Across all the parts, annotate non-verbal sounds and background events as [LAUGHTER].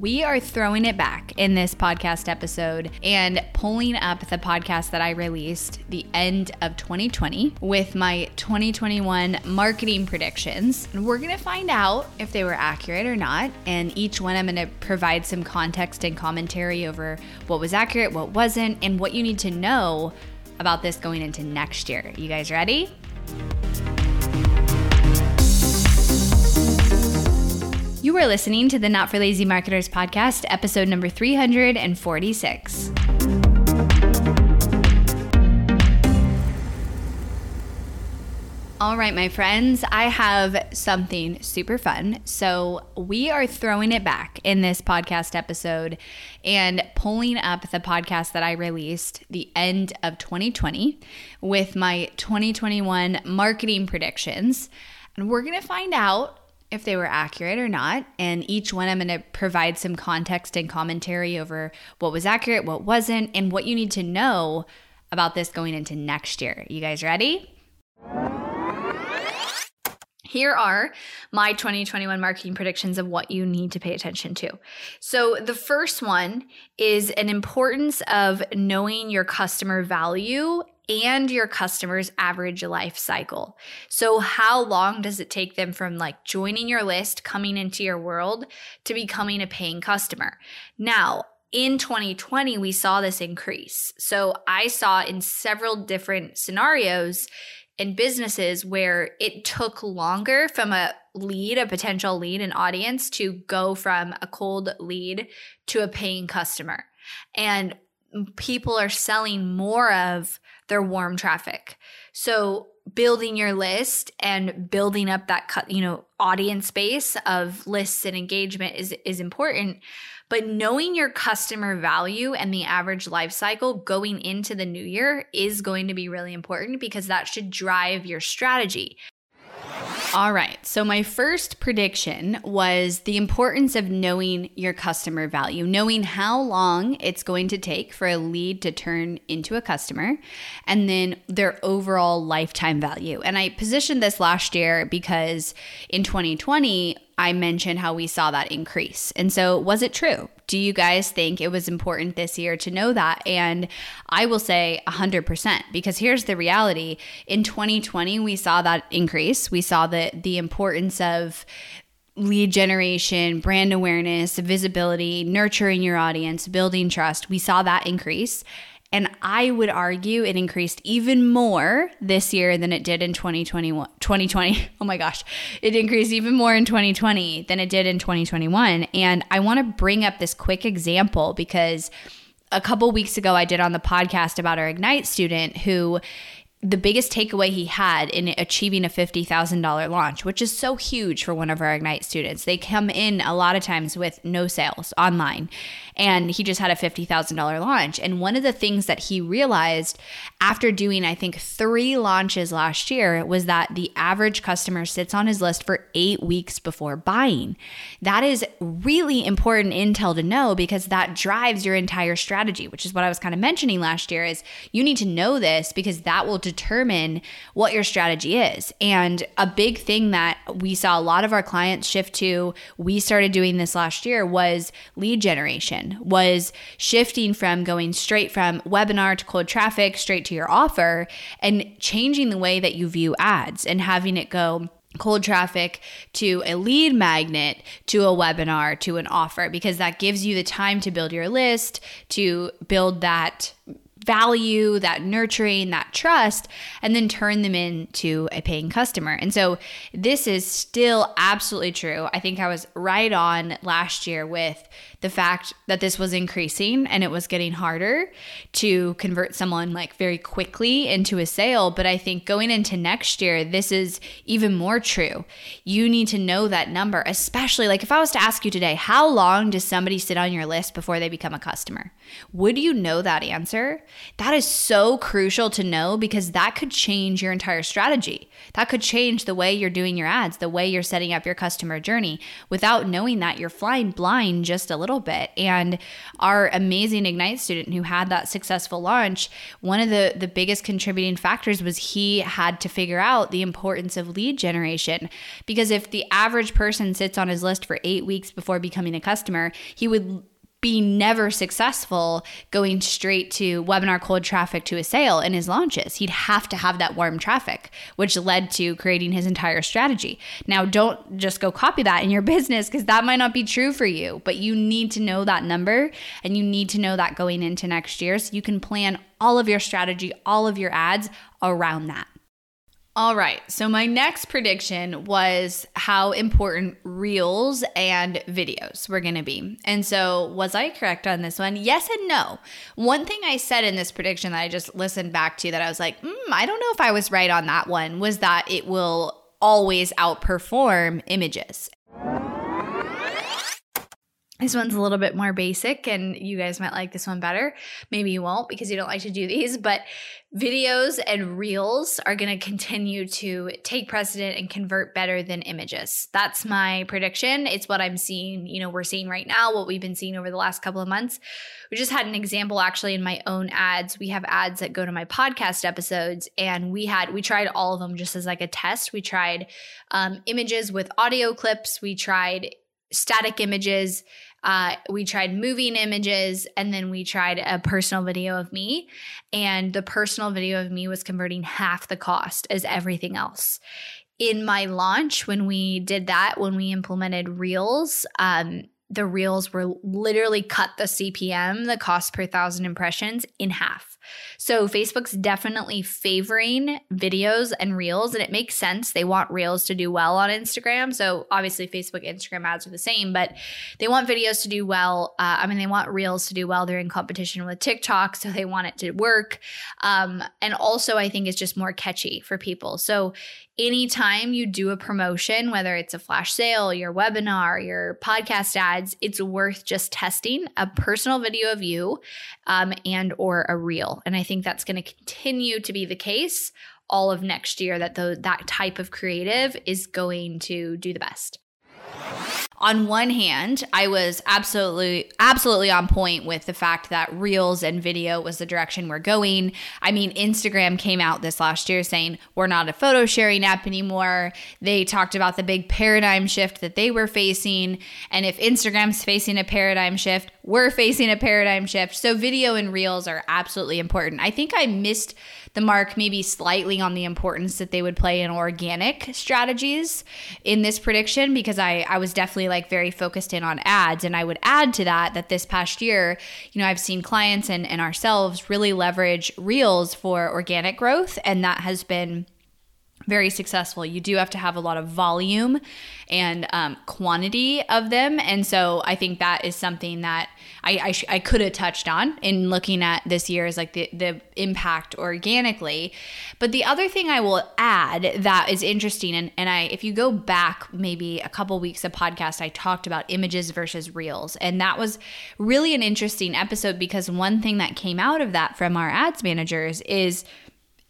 we are throwing it back in this podcast episode and pulling up the podcast that I released the end of 2020 with my 2021 marketing predictions. And we're going to find out if they were accurate or not. And each one, I'm going to provide some context and commentary over what was accurate, what wasn't, and what you need to know about this going into next year. You guys ready? You are listening to the Not for Lazy Marketers podcast, episode number 346. All right, my friends, I have something super fun. So, we are throwing it back in this podcast episode and pulling up the podcast that I released the end of 2020 with my 2021 marketing predictions. And we're going to find out if they were accurate or not. And each one, I'm going to provide some context and commentary over what was accurate, what wasn't, and what you need to know about this going into next year. You guys ready? Here are my 2021 marketing predictions of what you need to pay attention to. So, the first one is an importance of knowing your customer value and your customer's average life cycle. So, how long does it take them from like joining your list, coming into your world, to becoming a paying customer? Now, in 2020, we saw this increase. So, I saw in several different scenarios in businesses where it took longer from a lead, a potential lead, an audience to go from a cold lead to a paying customer. And people are selling more of their warm traffic. So building your list and building up that you know audience base of lists and engagement is is important but knowing your customer value and the average life cycle going into the new year is going to be really important because that should drive your strategy all right. So, my first prediction was the importance of knowing your customer value, knowing how long it's going to take for a lead to turn into a customer, and then their overall lifetime value. And I positioned this last year because in 2020, I mentioned how we saw that increase. And so, was it true? Do you guys think it was important this year to know that? And I will say 100% because here's the reality. In 2020, we saw that increase. We saw the the importance of lead generation, brand awareness, visibility, nurturing your audience, building trust. We saw that increase. And I would argue it increased even more this year than it did in 2021. 2020. [LAUGHS] Oh my gosh. It increased even more in 2020 than it did in 2021. And I want to bring up this quick example because a couple weeks ago I did on the podcast about our Ignite student who the biggest takeaway he had in achieving a $50,000 launch, which is so huge for one of our Ignite students. They come in a lot of times with no sales online, and he just had a $50,000 launch. And one of the things that he realized after doing, I think, three launches last year was that the average customer sits on his list for eight weeks before buying. That is really important intel to know because that drives your entire strategy, which is what I was kind of mentioning last year is you need to know this because that will determine what your strategy is. And a big thing that we saw a lot of our clients shift to, we started doing this last year, was lead generation, was shifting from going straight from webinar to cold traffic straight to your offer and changing the way that you view ads and having it go cold traffic to a lead magnet to a webinar to an offer because that gives you the time to build your list to build that value, that nurturing, that trust, and then turn them into a paying customer. And so this is still absolutely true. I think I was right on last year with the fact that this was increasing and it was getting harder to convert someone like very quickly into a sale. But I think going into next year, this is even more true. You need to know that number, especially like if I was to ask you today, how long does somebody sit on your list before they become a customer? Would you know that answer? That is so crucial to know because that could change your entire strategy. That could change the way you're doing your ads, the way you're setting up your customer journey. Without knowing that, you're flying blind just a little bit. And our amazing Ignite student who had that successful launch, one of the, the biggest contributing factors was he had to figure out the importance of lead generation. Because if the average person sits on his list for eight weeks before becoming a customer, he would be never successful going straight to webinar cold traffic to a sale in his launches. He'd have to have that warm traffic, which led to creating his entire strategy. Now, don't just go copy that in your [LAUGHS] business because that might not be true for you, but you need to know that number and you need to know that going into next year so you can plan all of your strategy, all of your ads around that. All right. So, my next prediction was how important reels and videos were going to be. And so, was I correct on this one? Yes and no. One thing I said in this prediction that I just listened back to that I was like, mm, I don't know if I was right on that one was that it will always outperform images. This one's a little bit more basic, and you guys might like this one better. Maybe you won't because you don't like to do these, but videos and reels are going to continue to take precedent and convert better than images. That's my prediction. It's what I'm seeing, you know, we're seeing right now, what we've been seeing over the last couple of months. We just had an example actually in my own ads. We have ads that go to my podcast episodes, and we had, we tried all of them just as like a test. We tried um, images with audio clips, we tried static images uh, we tried moving images and then we tried a personal video of me. And the personal video of me was converting half the cost as everything else. In my launch, when we did that, when we implemented Reels, um, the Reels were literally cut the CPM, the cost per thousand impressions, in half. So Facebook's definitely favoring videos and reels, and it makes sense. They want reels to do well on Instagram. So obviously, Facebook, Instagram ads are the same, but they want videos to do well. Uh, I mean, they want reels to do well. They're in competition with TikTok, so they want it to work. Um, and also, I think it's just more catchy for people. So anytime you do a promotion, whether it's a flash sale, your webinar, your podcast ads, it's worth just testing a personal video of you um, and or a reel. And I think that's going to continue to be the case all of next year that the, that type of creative is going to do the best on one hand, I was absolutely, absolutely on point with the fact that reels and video was the direction we're going. I mean, Instagram came out this last year saying we're not a photo sharing app anymore. They talked about the big paradigm shift that they were facing. And if Instagram's facing a paradigm shift, we're facing a paradigm shift. So, video and reels are absolutely important. I think I missed the mark maybe slightly on the importance that they would play in organic strategies in this prediction because I, I was definitely like very focused in on ads. And I would add to that that this past year, you know, I've seen clients and, and ourselves really leverage reels for organic growth. And that has been very successful. You do have to have a lot of volume and um, quantity of them. And so I think that is something that I, I, sh- I could have touched on in looking at this year as like the, the impact organically. But the other thing I will add that is interesting, and, and I if you go back maybe a couple weeks of podcast, I talked about images versus reels. And that was really an interesting episode because one thing that came out of that from our ads managers is –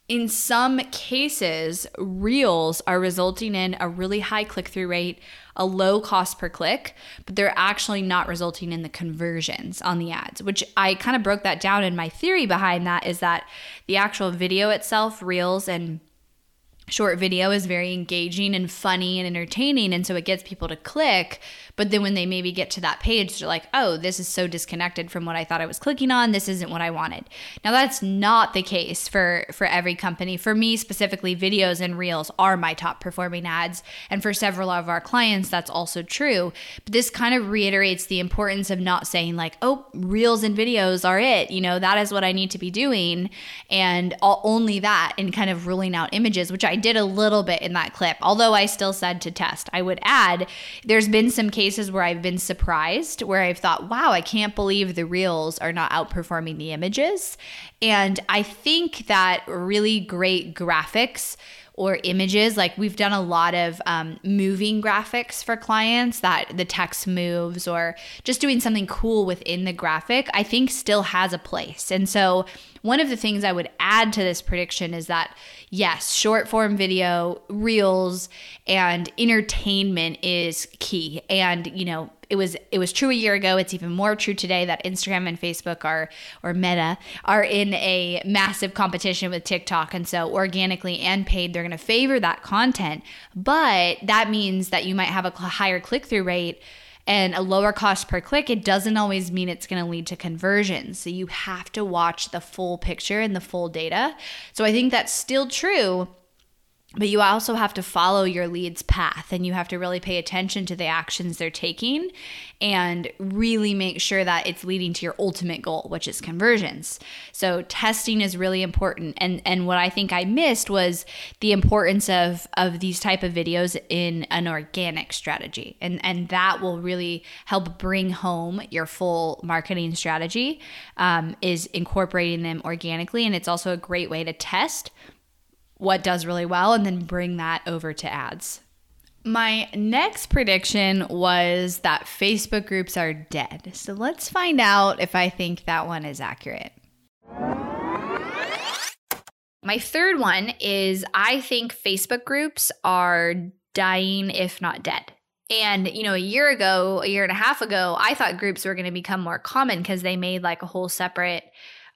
in some cases, reels are resulting in a really high click through rate, a low cost per click, but they're actually not resulting in the conversions on the ads, which I kind of broke that down. And my theory behind that is that the actual video itself, reels, and short video is very engaging and funny and entertaining and so it gets people to click. But then when they maybe get to that page they're like oh this is so disconnected from what i thought i was clicking on. This isn't what i wanted. Now that's not the case for for every company. For me specifically videos and reels are my top performing ads. And for several of our clients that's also true. But this kind of reiterates the importance of not saying like oh reels and videos are it. You know that is what i need to be doing. And only that and kind of ruling out images which i did a little bit in that clip, although I still said to test. I would add, there's been some cases where I've been surprised, where I've thought, wow, I can't believe the reels are not outperforming the images. And I think that really great graphics or images. Like we've done a lot of um, moving graphics for clients that the text moves or just doing something cool within the graphic, I think still has a place. And so one of the things I would add to this prediction is that yes, short form video, reels, and entertainment is key. And, you know, it was it was true a year ago it's even more true today that Instagram and Facebook are or Meta are in a massive competition with TikTok and so organically and paid they're going to favor that content but that means that you might have a higher click through rate and a lower cost per click, it doesn't always mean it's going to lead to conversions. So you have to watch the full picture and the full data. So I think that's still true but you also have to follow your lead's path and you have to really pay attention to the actions they're taking and really make sure that it's leading to your ultimate goal which is conversions. So testing is really important. And and what i think i missed was the importance of of these type of videos in an organic strategy. And and that will really help bring home your full marketing strategy um, is incorporating them organically. And it's also a great way to test what does really well and then bring that over to ads. My next prediction was that Facebook groups are dead. So let's find out if I think that one is accurate. My third one is I think Facebook groups are dying, if not dead. And, you know, a year ago, a year and a half ago, I thought groups were going to become more common because they made like a whole separate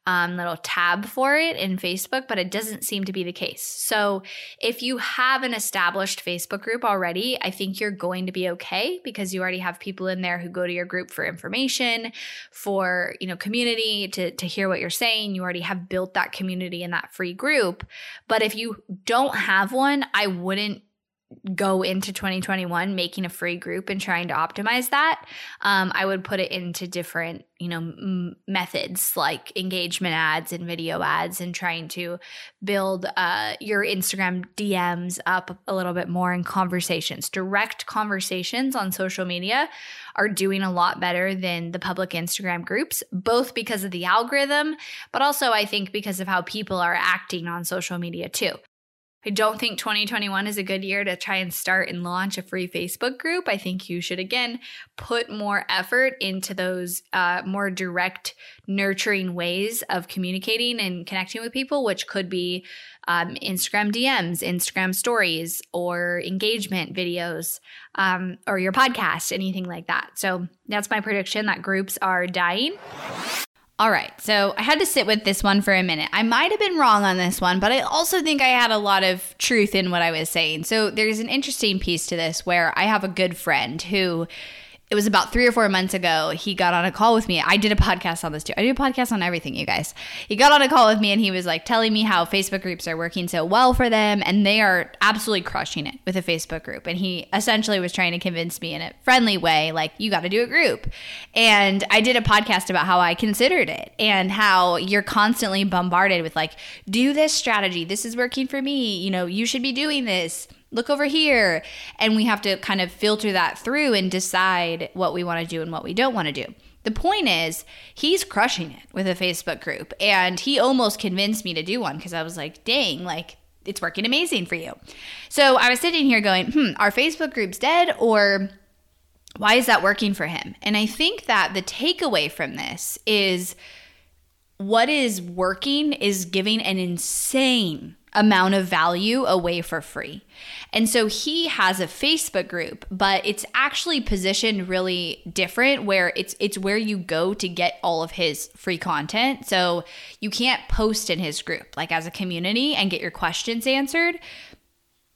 um, little tab for it in Facebook, but it doesn't seem to be the case. So if you have an established Facebook group already, I think you're going to be okay because you already have people in there who go to your group for information, for you know community to to hear what you're saying. You already have built that community in that free group. But if you don't have one, I wouldn't go into 2021 making a free group and trying to optimize that um, i would put it into different you know m- methods like engagement ads and video ads and trying to build uh, your instagram dms up a little bit more in conversations. Direct conversations on social media are doing a lot better than the public instagram groups both because of the algorithm but also i think because of how people are acting on social media too I don't think 2021 is a good year to try and start and launch a free Facebook group. I think you should, again, put more effort into those uh, more direct, nurturing ways of communicating and connecting with people, which could be um, Instagram DMs, Instagram stories, or engagement videos, um, or your podcast, anything like that. So that's my prediction that groups are dying. All right, so I had to sit with this one for a minute. I might have been wrong on this one, but I also think I had a lot of truth in what I was saying. So there's an interesting piece to this where I have a good friend who it was about three or four months ago. He got on a call with me. I did a podcast on this too. I do a podcast on everything, you guys. He got on a call with me and he was like telling me how Facebook groups are working so well for them and they are absolutely crushing it with a Facebook group. And he essentially was trying to convince me in a friendly way, like, you got to do a group. And I did a podcast about how I considered it and how you're constantly bombarded with, like, do this strategy. This is working for me. You know, you should be doing this look over here. And we have to kind of filter that through and decide what we want to do and what we don't want to do. The point is, he's crushing it with a Facebook group. And he almost convinced me to do one because I was like, dang, like, it's working amazing for you. So I was sitting here going, hmm, are Facebook groups dead or why is that working for him? And I think that the takeaway from this is what is working is giving an insane amount of value away for free. And so he has a Facebook group, but it's actually positioned really different where it's it's where you go to get all of his free content. So you can't post in his group like as a community and get your questions answered.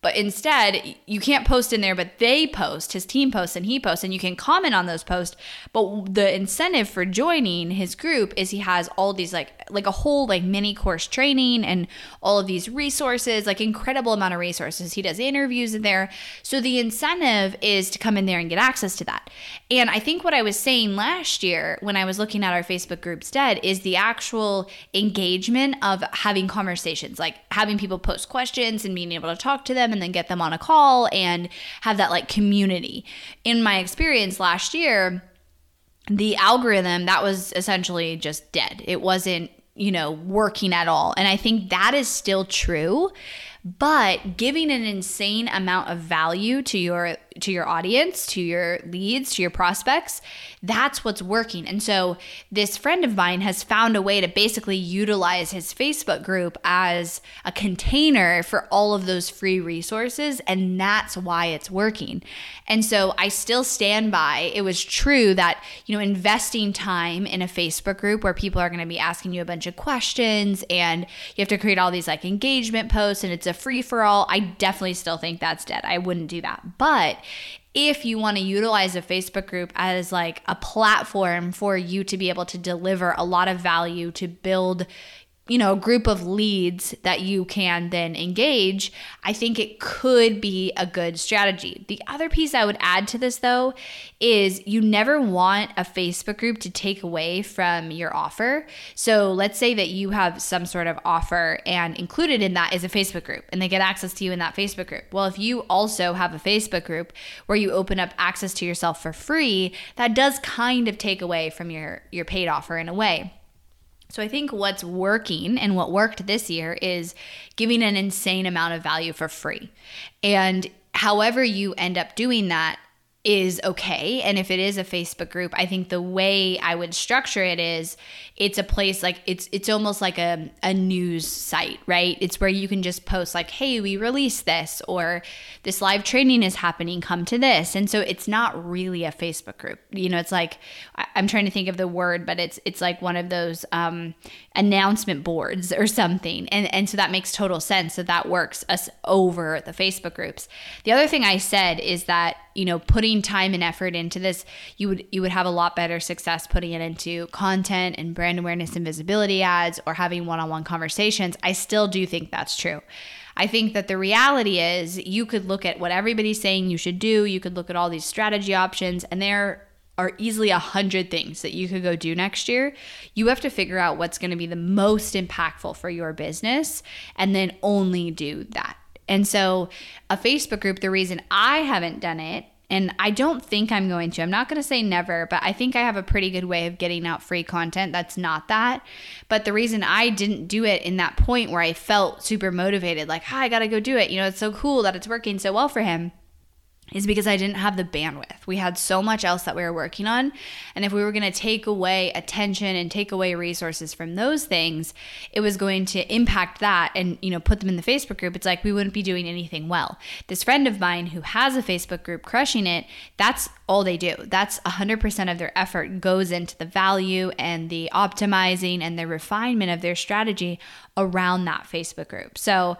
But instead, you can't post in there, but they post, his team posts, and he posts, and you can comment on those posts. But the incentive for joining his group is he has all these like like a whole like mini course training and all of these resources, like incredible amount of resources. He does interviews in there. So the incentive is to come in there and get access to that. And I think what I was saying last year when I was looking at our Facebook groups dead is the actual engagement of having conversations, like having people post questions and being able to talk to them and then get them on a call and have that like community. In my experience last year, the algorithm that was essentially just dead. It wasn't, you know, working at all. And I think that is still true, but giving an insane amount of value to your to your audience, to your leads, to your prospects. That's what's working. And so this friend of mine has found a way to basically utilize his Facebook group as a container for all of those free resources and that's why it's working. And so I still stand by it was true that, you know, investing time in a Facebook group where people are going to be asking you a bunch of questions and you have to create all these like engagement posts and it's a free for all. I definitely still think that's dead. I wouldn't do that. But if you want to utilize a Facebook group as like a platform for you to be able to deliver a lot of value to build you know, group of leads that you can then engage, I think it could be a good strategy. The other piece I would add to this though is you never want a Facebook group to take away from your offer. So let's say that you have some sort of offer and included in that is a Facebook group and they get access to you in that Facebook group. Well, if you also have a Facebook group where you open up access to yourself for free, that does kind of take away from your your paid offer in a way. So I think what's working and what worked this year is giving an insane amount of value for free. And however you end up doing that, is okay. And if it is a Facebook group, I think the way I would structure it is it's a place like it's it's almost like a, a news site, right? It's where you can just post like, hey, we released this or this live training is happening, come to this. And so it's not really a Facebook group. You know, it's like I'm trying to think of the word, but it's it's like one of those um, announcement boards or something. And and so that makes total sense. So that works us over the Facebook groups. The other thing I said is that you know putting time and effort into this you would you would have a lot better success putting it into content and brand awareness and visibility ads or having one-on-one conversations i still do think that's true I think that the reality is you could look at what everybody's saying you should do. You could look at all these strategy options, and there are easily a hundred things that you could go do next year. You have to figure out what's going to be the most impactful for your business and then only do that. And so, a Facebook group, the reason I haven't done it, and I don't think I'm going to, I'm not going to say never, but I think I have a pretty good way of getting out free content that's not that. But the reason I didn't do it in that point where I felt super motivated, like, oh, I got to go do it, you know, it's so cool that it's working so well for him is because I didn't have the bandwidth. We had so much else that we were working on. And if we were going to take away attention and take away resources from those things, it was going to impact that and, you know, put them in the Facebook group. It's like we wouldn't be doing anything well. This friend of mine who has a Facebook group crushing it, that's all they do. That's 100% of their effort goes into the value and the optimizing and the refinement of their strategy around that Facebook group. So,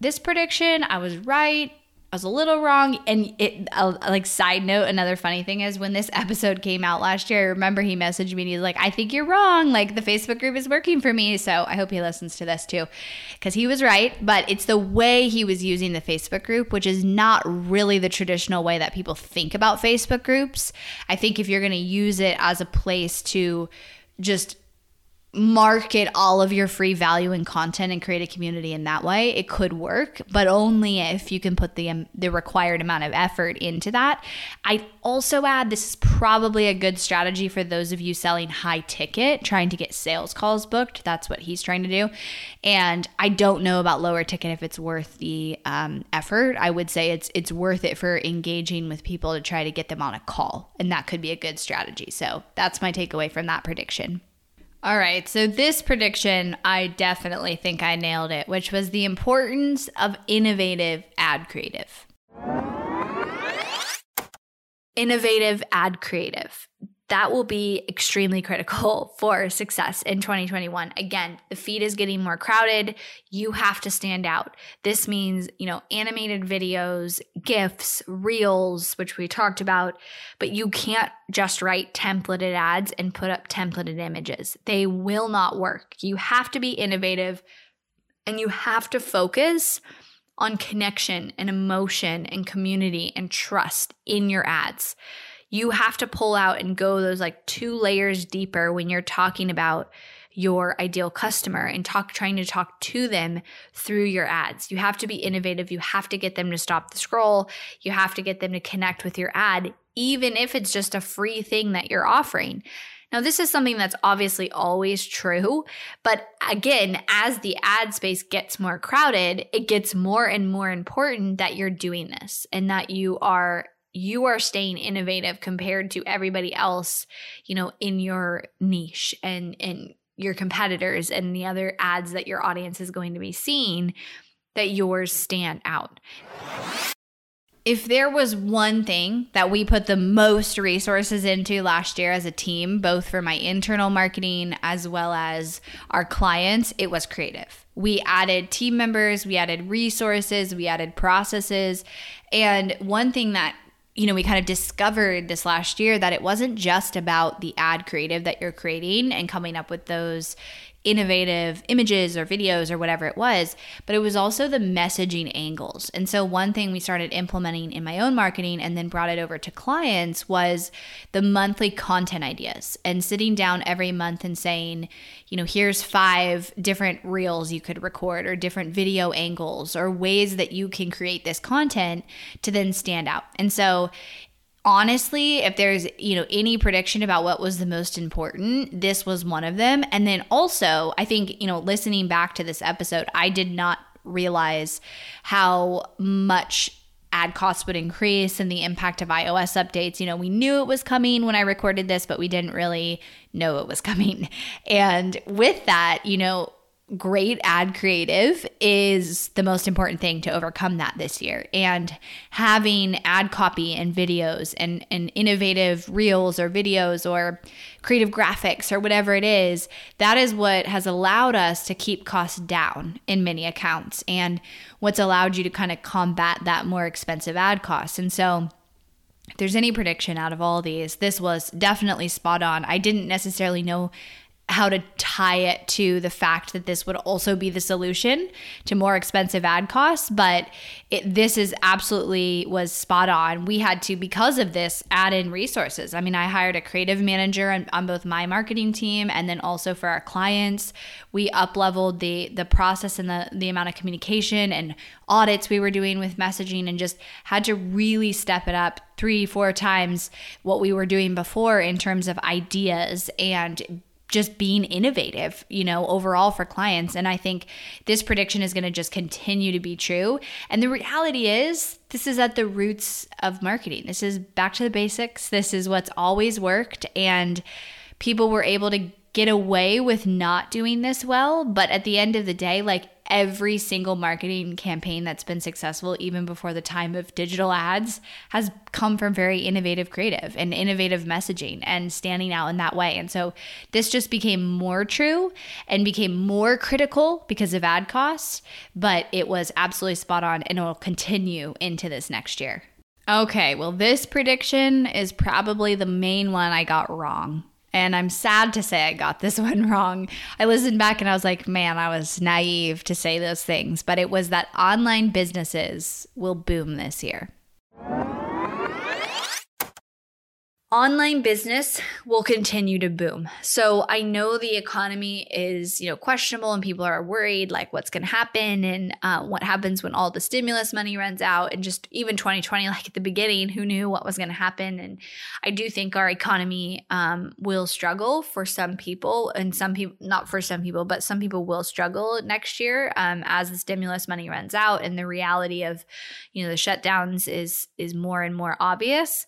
this prediction, I was right I was a little wrong. And it, uh, like, side note, another funny thing is when this episode came out last year, I remember he messaged me and he's like, I think you're wrong. Like, the Facebook group is working for me. So I hope he listens to this too, because he was right. But it's the way he was using the Facebook group, which is not really the traditional way that people think about Facebook groups. I think if you're going to use it as a place to just market all of your free value and content and create a community in that way it could work but only if you can put the um, the required amount of effort into that. I'd also add this is probably a good strategy for those of you selling high ticket trying to get sales calls booked. That's what he's trying to do. And i don't know about lower ticket if it's worth the um, effort. I would say it's it's worth it for engaging with people to try to get them on a call and that could be a good strategy. So that's my takeaway from that prediction all right, so this prediction, I definitely think I nailed it, which was the importance of innovative ad creative. Innovative ad creative that will be extremely critical [LAUGHS] for success in 2021. Again, the feed is getting more crowded. You have to stand out. This means, you know, animated videos, GIFs, reels, which we talked about, but you can't just write templated ads and put up templated images. They will not work. You have to be innovative and you have to focus on connection and emotion and community and trust in your ads you have to pull out and go those like two layers deeper when you're talking about your ideal customer and talk trying to talk to them through your ads. You have to be innovative. You have to get them to stop the scroll. You have to get them to connect with your ad even if it's just a free thing that you're offering. Now, this is something that's obviously always true, but again, as the ad space gets more crowded, it gets more and more important that you're doing this and that you are you are staying innovative compared to everybody else, you know, in your niche and and your competitors and the other ads that your audience is going to be seeing that yours stand out. If there was one thing that we put the most resources into last year as a team, both for my internal marketing as well as our clients, it was creative. We added team members, we added resources, we added processes. And one thing that you know, we kind of discovered this last year that it wasn't just about the ad creative that you're creating and coming up with those innovative images or videos or whatever it was, but it was also the messaging angles. And so, one thing we started implementing in my own marketing and then brought it over to clients was the monthly content ideas and sitting down every month and saying, you know, here's five different reels you could record or different video angles or ways that you can create this content to then stand out. And so, honestly, if there's, you know, any prediction about what was the most important, this was one of them. And then also, I think, you know, listening back to this episode, I did not realize how much ad costs would increase and the impact of iOS updates. You know, we knew it was coming when I recorded this, but we didn't really know it was coming. [LAUGHS] And with that, you know, great ad creative is the most important thing to overcome that this year. And having ad copy and videos and, and innovative reels or videos or creative graphics or whatever it is, that is what has allowed us to keep costs down in many accounts and what's allowed you to kind of combat that more expensive ad costs. And so if there's any prediction out of all these, this was definitely spot on. I didn't necessarily know how to tie it to the fact that this would also be the solution to more expensive ad costs but it, this is absolutely was spot on. We had to because of this add in resources. I mean i hired a creative manager on, on both my marketing team and then also for our clients. We up leveled the the process and the the amount of communication and audits we were doing with messaging and just had to really step it up three four times what we were doing before in terms of ideas and just being innovative, you know, overall for clients. And I think this prediction is going to just continue to be true. And the reality is, this is at the roots of marketing. This is back to the basics. This is what's always worked. And people were able to get away with not doing this well. But at the end of the day, like every single marketing campaign that's been successful, even before the time of digital ads, has come from very innovative creative and innovative messaging and standing out in that way. And so this just became more true and became more critical because of ad costs, but it was absolutely spot on and it will continue into this next year. Okay, well, this prediction is probably the main one I got wrong. And I'm sad to say I got this [LAUGHS] one wrong. I listened back and I was like, man, I was naive to say those things. But it was that online businesses will boom this year. Online business will continue to boom. So I know the economy is, you know, questionable and people are worried like what's going to happen and uh, what happens when all the stimulus money runs out and just even 2020 [LAUGHS] like at the beginning who knew what was going to happen and I do think our economy um, will struggle for some people and some people not for some people but some people will struggle next year um, as the stimulus money runs out and the reality of you know the shutdowns is is more and more obvious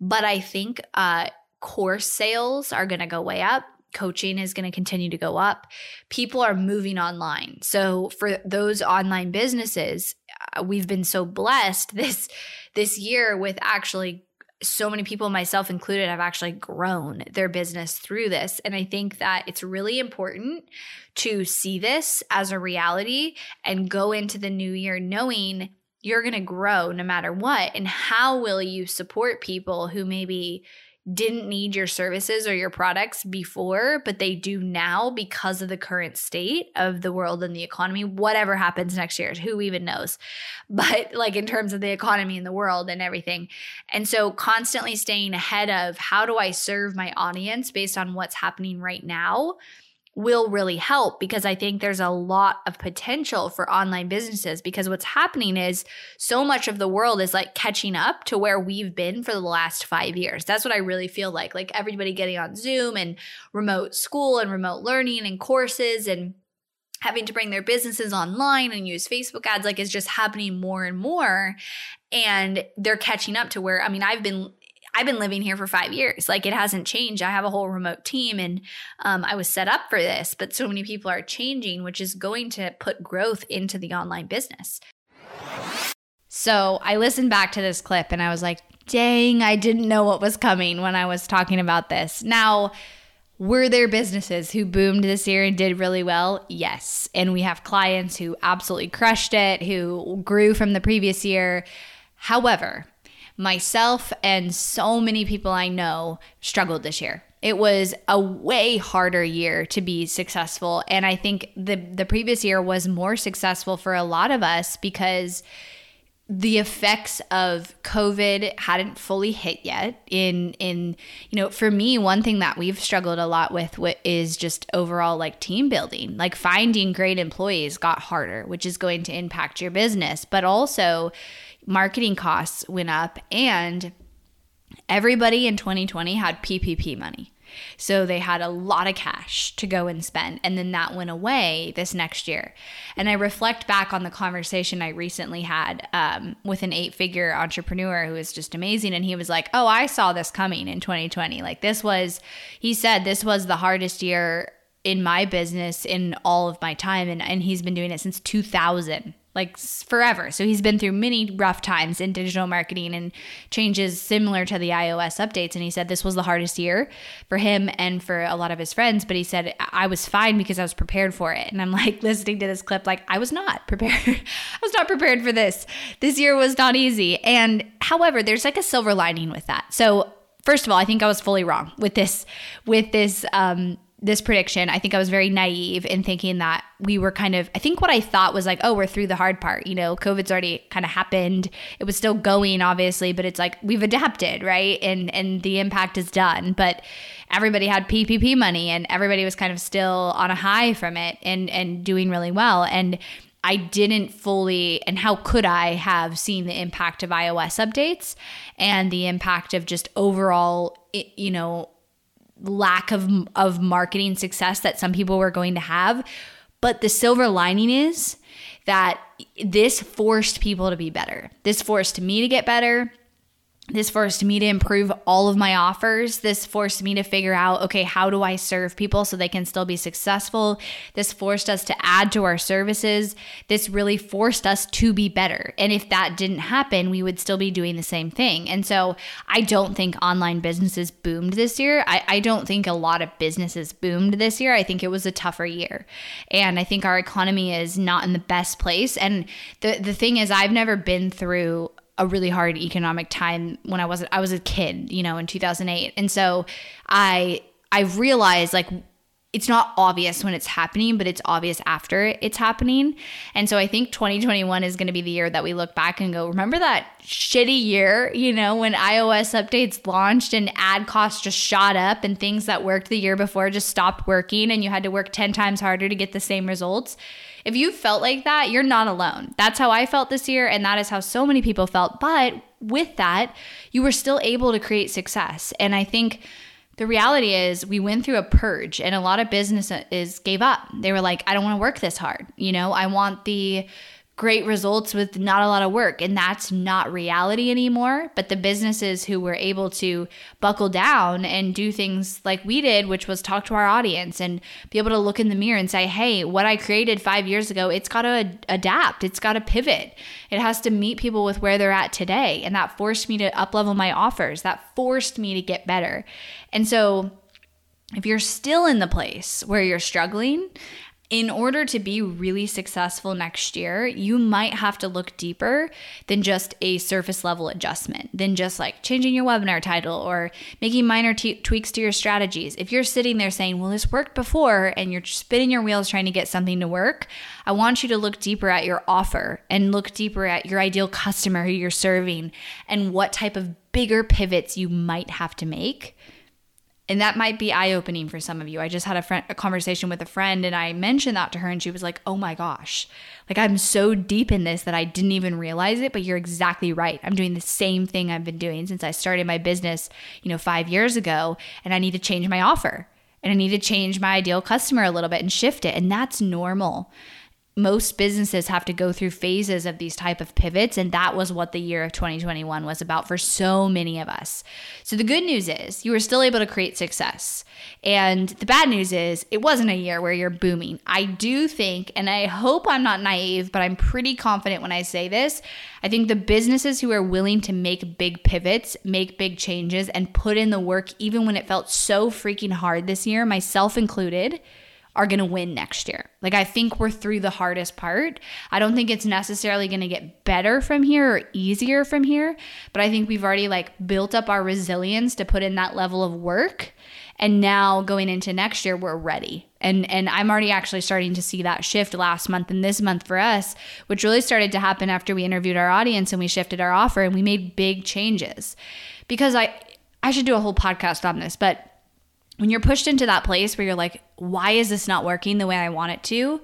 but I think uh, course sales are going to go way up. Coaching is going to continue to go up. People are moving online. So for those online businesses, uh, we've been so blessed [LAUGHS] this this year with actually so many people, myself included, have actually grown their business through this. And I think that it's really important to see this as a reality and go into the new year knowing you're going to grow no matter what. And how will you support people who maybe didn't need your services or your products before, but they do now because of the current state of the world and the economy. Whatever happens next year, who even knows? [LAUGHS] But like in terms of the economy and the world and everything. And so constantly staying ahead of how do I serve my audience based on what's happening right now will really help because I think there's a lot of potential for online businesses because what's happening is so much of the world is like catching up to where we've been for the last 5 years. That's what I really feel like like everybody getting on Zoom and remote school and remote learning and courses and having to bring their businesses online and use Facebook ads like is just happening more and more and they're catching up to where I mean I've been I've been living here for five years. Like it hasn't changed. I have a whole remote team and um, I was set up for this, but so many people are changing, which is going to put growth into the online business. So I listened back to this clip and I was like, dang, I didn't know what was coming when I was talking about this. Now, were there businesses who boomed this year and did really well? Yes. And we have clients who absolutely crushed it, who grew from the previous year. However, myself and so many people I know struggled this year. It was a way harder year to be successful and I think the the previous year was more successful for a lot of us because the effects of covid hadn't fully hit yet in in you know for me one thing that we've struggled a lot with is just overall like team building like finding great employees got harder which is going to impact your business but also marketing costs went up and everybody in 2020 had ppp money so they had a lot of cash to go and spend. And then that went away this next year. And I reflect back on the conversation I recently had um, with an eight figure entrepreneur who is just amazing. And he was like, Oh, I saw this coming in 2020. Like, this was, he said, this was the hardest year in my business in all of my time. And, and he's been doing it since 2000 like forever. So he's been through many rough times in digital marketing and changes similar to the iOS updates. And he said this was the hardest year for him and for a lot of his friends. But he said, I was fine because I was prepared for it. And I'm like [LAUGHS] listening to this clip, like, I was not prepared. [LAUGHS] I was not prepared for this. This year was not easy. And however, there's like a silver lining with that. So, first of all, I think I was fully wrong with this, with this, um, this prediction, I think I was very naive in thinking that we were kind of, I think what I thought was like, oh, we're through the hard part. You know, COVID's already kind of happened. It was still going, obviously, but it's like we've adapted, right? And and the impact is done. But everybody had PPP money and everybody was kind of still on a high from it and and doing really well. And I didn't fully, and how could I have seen the impact of iOS updates and the impact of just overall, you know, lack of of marketing success that some people were going to have. But the silver lining is that this forced people to be better. This forced me to get better. This forced me to improve all of my offers. This forced me to figure out, okay, how do I serve people so they can still be successful? This forced us to add to our services. This really forced us to be better. And if that didn't happen, we would still be doing the same thing. And so I don't think online businesses boomed this year. I, I don't think a lot of businesses boomed this year. I think it was a tougher year. And I think our economy is not in the best place. And the, the thing is, I've never been through a really hard economic time when I was I was a kid, you know, in 2008. And so I I realized like it's not obvious when it's happening, but it's obvious after it's happening. And so I think 2021 is going to be the year that we look back and go, remember that shitty year, you know, when iOS updates launched and ad costs just shot up and things that worked the year before just stopped working and you had to work 10 times harder to get the same results. If you felt like that, you're not alone. That's how I felt this year, and that is how so many people felt. But with that, you were still able to create success. And I think the reality is we went through a purge and a lot of businesses gave up. They were like, I don't want to work this hard. You know, I want the great results with not a lot of work. And that's not reality anymore. But the businesses who were able to buckle down and do things like we did, which was talk to our audience and be able to look in the mirror and say, hey, what I created five years ago, it's got to ad- adapt, it's got to pivot. It has to meet people with where they're at today. And that forced me to up level my offers, that forced me to get better. And so, if you're still in the place where you're struggling, in order to be really successful next year, you might have to look deeper than just a surface level adjustment, than just like changing your webinar title or making minor t- tweaks to your strategies. If you're sitting there saying, well, this worked before, and you're spinning your wheels trying to get something to work, I want you to look deeper at your offer and look deeper at your ideal customer who you're serving and what type of bigger pivots you might have to make and that might be eye opening for some of you. I just had a, friend, a conversation with a friend and I mentioned that to her, and she was like, Oh my gosh, like I'm so deep in this that I didn't even realize it. But you're exactly right. I'm doing the same thing I've been doing since I started my business, you know, five years ago, and I need to change my offer. and I need to change my ideal customer a little bit and shift it. And that's normal most businesses have to go through phases of these type of pivots and that was what the year of 2021 was about for so many of us. So the good news is you were still able to create success. And the bad news is it wasn't a year where you're booming. I do think and I hope I'm not naive, but I'm pretty confident when I say this. I think the businesses who are willing to make big pivots, make big changes and put in the work even when it felt so freaking hard this year, myself included, are going to win next year. Like, I think we're through the hardest part. I don't think it's necessarily going to get better from here or easier from here, but I think we've already like built up our resilience to put in that level of work. And now going into next year, we're ready. And and I'm already actually starting to see that shift last month and this month for us, which really started to happen after we interviewed our audience and we shifted our offer and we made big changes. Because I I should do a whole podcast on this, but when you're pushed into that place where you're like, why is this not working the way I want it to?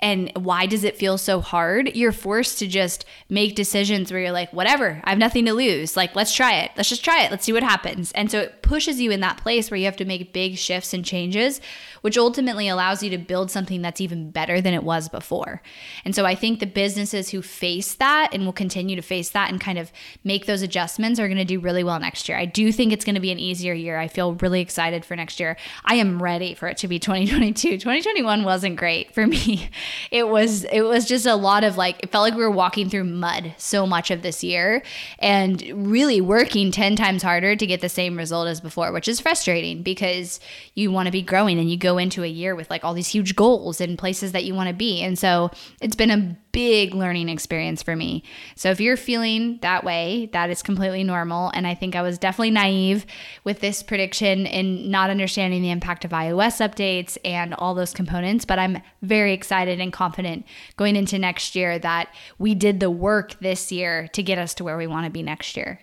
And why does it feel so hard? You're forced to just make decisions where you're like, whatever, I have nothing to lose. Like, let's try it. Let's just try it. Let's see what happens. And so it pushes you in that place where you have to make big shifts and changes, which ultimately allows you to build something that's even better than it was before. And so I think the businesses who face that and will continue to face that and kind of make those adjustments are going to do really well next year. I do think it's going to be an easier year. I feel really excited for next year. I am ready for it to be 2022. 2021 wasn't great for me. [LAUGHS] It was it was just a lot of like it felt like we were walking through mud so much of this year and really working 10 times harder to get the same result as before, which is frustrating because you want to be growing and you go into a year with like all these huge goals and places that you want to be. And so it's been a big learning experience for me. So if you're feeling that way, that is completely normal. And I think I was definitely naive with this prediction and not understanding the impact of iOS updates and all those components. But I'm very excited and confident going into next year that we did the work this year to get us to where we want to be next year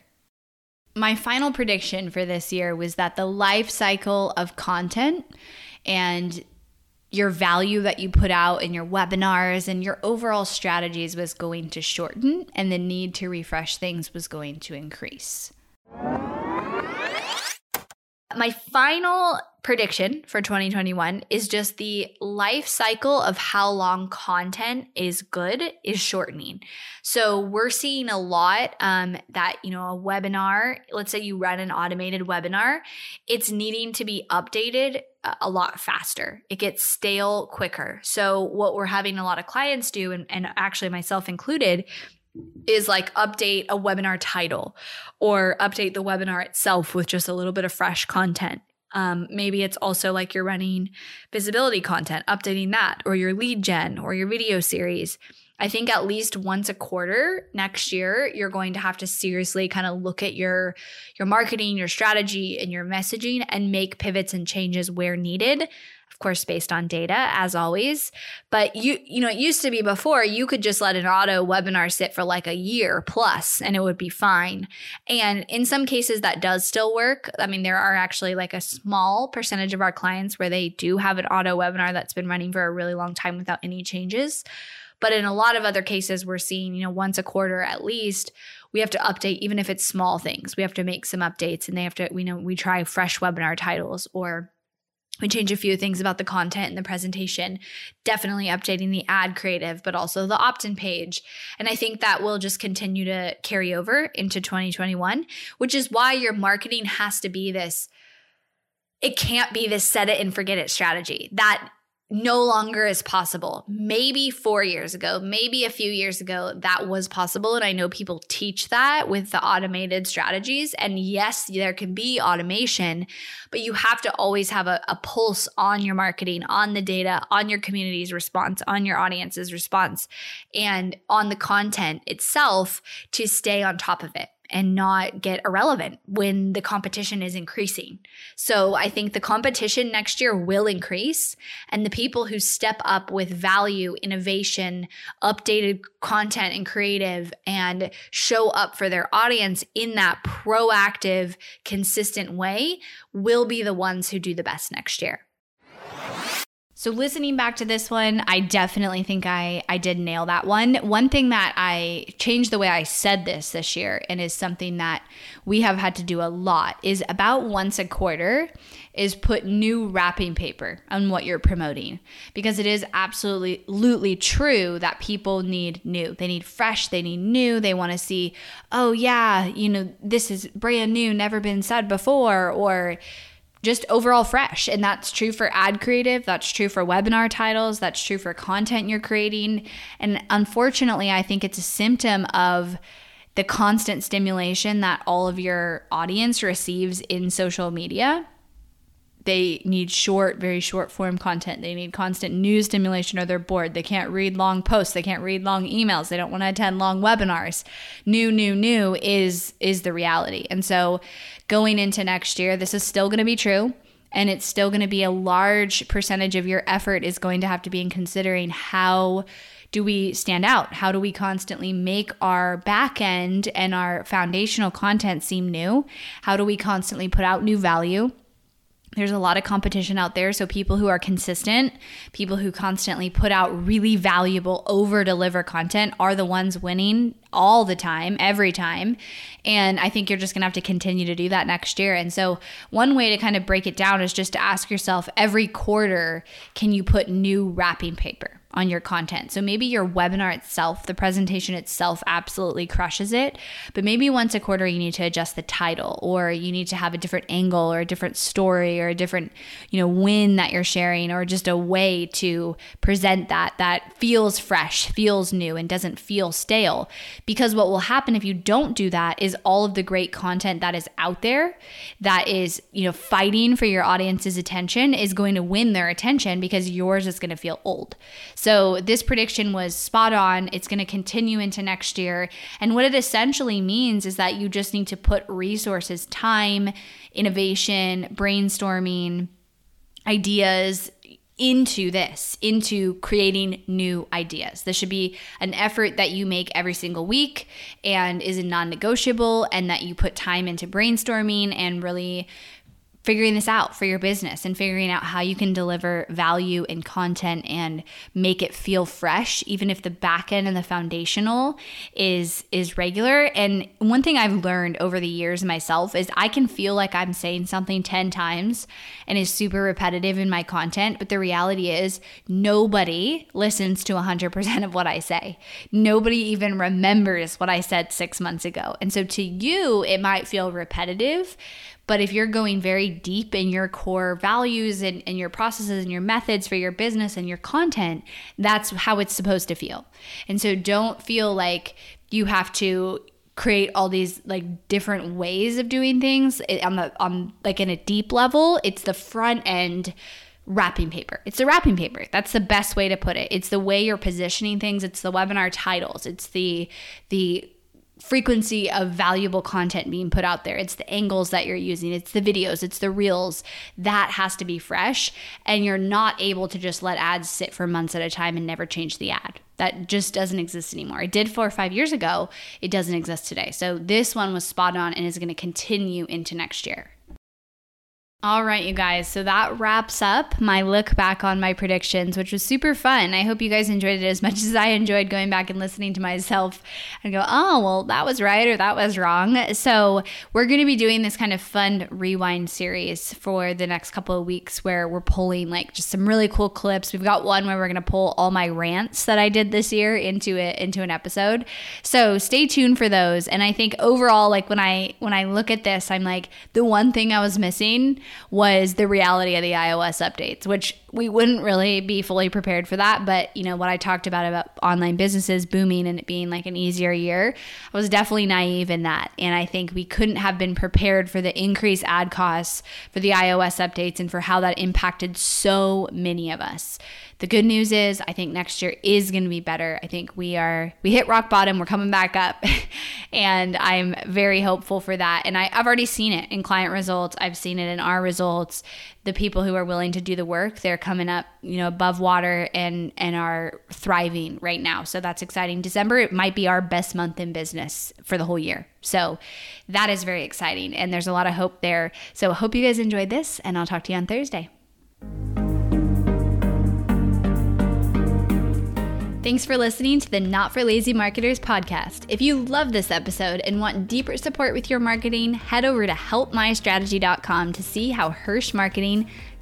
my final prediction for this year was that the life cycle of content and your value that you put out in your webinars and your overall strategies was going to shorten and the need to refresh things was going to increase. My final prediction for 2021 is just the life cycle of how long content is good is shortening. So we're seeing a lot um, that, you know, a webinar, let's say you run an automated webinar, it's needing to be updated a lot faster. It gets stale quicker. So what we're having a lot of clients do, and, and actually myself included, is like update a webinar title or update the webinar itself with just a little bit of fresh content. Um, maybe it's also like you're running visibility content, updating that, or your lead gen or your video series. I think at least once a quarter next year, you're going to have to seriously kind of look at your your marketing, your strategy, and your messaging and make pivots and changes where needed. Of course based on data as always. But you you know it used to be before you could just let an auto webinar sit for like a year plus and it would be fine. And in some cases that does still work. I mean there are actually like a small percentage of our clients where they do have an auto webinar that's been running for a really long time without any changes but in a lot of other cases we're seeing you know once a quarter at least we have to update even if it's small things we have to make some updates and they have to we know we try fresh webinar titles or we change a few things about the content and the presentation, definitely updating the ad creative, but also the opt in page. And I think that will just continue to carry over into 2021, which is why your marketing has to be this. It can't be this set it and forget it strategy. That no longer is possible. Maybe four years ago, maybe a few years ago, that was possible. And I know people teach that with the automated strategies. And yes, there can be automation, but you have to always have a, a pulse on your marketing, on the data, on your community's response, on your audience's response, and on the content itself to stay on top of it and not get irrelevant when the competition is increasing. So I think the competition next year will increase, and the people who step up with value, innovation, updated content, and creative, and show up for their audience in that proactive, consistent way will be the ones who do the best next year. So listening back to this one, I definitely think I I did nail that one. One thing that I changed the way I said this this year and is something that we have had to do a lot is about once a quarter is put new wrapping paper on what you're promoting because it is absolutely absolutely true that people need new. They need fresh, they need new. They want to see, "Oh yeah, you know, this is brand new, never been said before," or just overall fresh. And that's true for ad creative, that's true for webinar titles, that's true for content you're creating. And unfortunately, I think it's a symptom of the constant stimulation that all of your audience receives in social media they need short, very short form content. They need constant news stimulation or they're bored. They can't read long posts. They can't read long emails. They don't want to attend long webinars. New, new, new is is the reality. And so going into next year, this is still going to be true and it's still going to be a large percentage of your effort is going to have to be in considering how do we stand out? How do we constantly make our back end and our foundational content seem new? How do we constantly put out new value? There's a lot of competition out there. So, people who are consistent, people who constantly put out really valuable, over deliver content are the ones winning all the time, every time. And I think you're just gonna have to continue to do that next year. And so, one way to kind of break it down is just to ask yourself every quarter, can you put new wrapping paper? On your content. So maybe your webinar itself, the presentation itself absolutely crushes it, but maybe once a quarter you need to adjust the title or you need to have a different angle or a different story or a different, you know, win that you're sharing or just a way to present that that feels fresh, feels new and doesn't feel stale. Because what will happen if you don't do that is all of the great content that is out there that is, you know, fighting for your audience's attention is going to win their attention because yours is going to feel old. So this prediction was spot on. It's going to continue into next year. And what it essentially means is that you just need to put resources, time, innovation, brainstorming, ideas into this, into creating new ideas. This should be an effort that you make every single week and is non negotiable, and that you put time into brainstorming and really figuring this out for your business and figuring out how you can deliver value and content and make it feel fresh even if the back end and the foundational is is regular. And one thing I've learned over the years myself is I can feel like I'm saying something 10 times and is super repetitive in my content but the reality is nobody listens to 100% of what I say. Nobody even remembers what I said 6 months ago. And so to you it might feel repetitive but if you're going very deep in your core values and, and your processes and your methods for your business and your content, that's how it's supposed to feel. And so don't feel like you have to create all these like different ways of doing things on the on like in a deep level it's the front end wrapping paper. It's the wrapping paper. That's the best way to put it. It's the way you're positioning things. It's the webinar titles. It's the the frequency of valuable content being put out there. It's the angles that you're using, it's the videos, it's the reels. That has to be fresh. And you're not able to just let ads sit for months at a time and never change the ad. That just doesn't exist anymore. It did four or five years ago, it doesn't exist today. So this one was spot on and is going to continue into next year. All right, you guys. So that wraps up my look back on my predictions, which was super fun. I hope you guys enjoyed it as much as I enjoyed going back and listening to myself and go, oh, well, that was right or that was wrong. So we're going to be doing this kind of fun rewind series for the next couple of weeks where we're pulling like just some really cool clips. We've got one where we're going to pull all my rants that I did this year into it into an episode. So stay tuned for those. And I think overall, like when I when I look at this, I'm like, the one thing I was missing was the reality of the iOS updates, which we wouldn't really be fully prepared for that. But, you know, what I talked about about online businesses booming and it being like an easier year, I was definitely naive in that. And I think we couldn't have been prepared for the increased ad costs for the iOS updates and for how that impacted so many of us. The good news is I think next year is going to be better. I think we are we hit rock bottom, we're coming back up. [LAUGHS] and I'm very hopeful for that. And I, I've already seen it in client results. I've seen it in our results. The people who are willing to do the work, they're coming up, you know, above water and and are thriving right now. So that's exciting. December it might be our best month in business for the whole year. So that is very exciting and there's a lot of hope there. So I hope you guys enjoyed this and I'll talk to you on Thursday. Thanks for listening to the Not for Lazy Marketers podcast. If you love this episode and want deeper support with your marketing, head over to helpmystrategy.com to see how Hirsch Marketing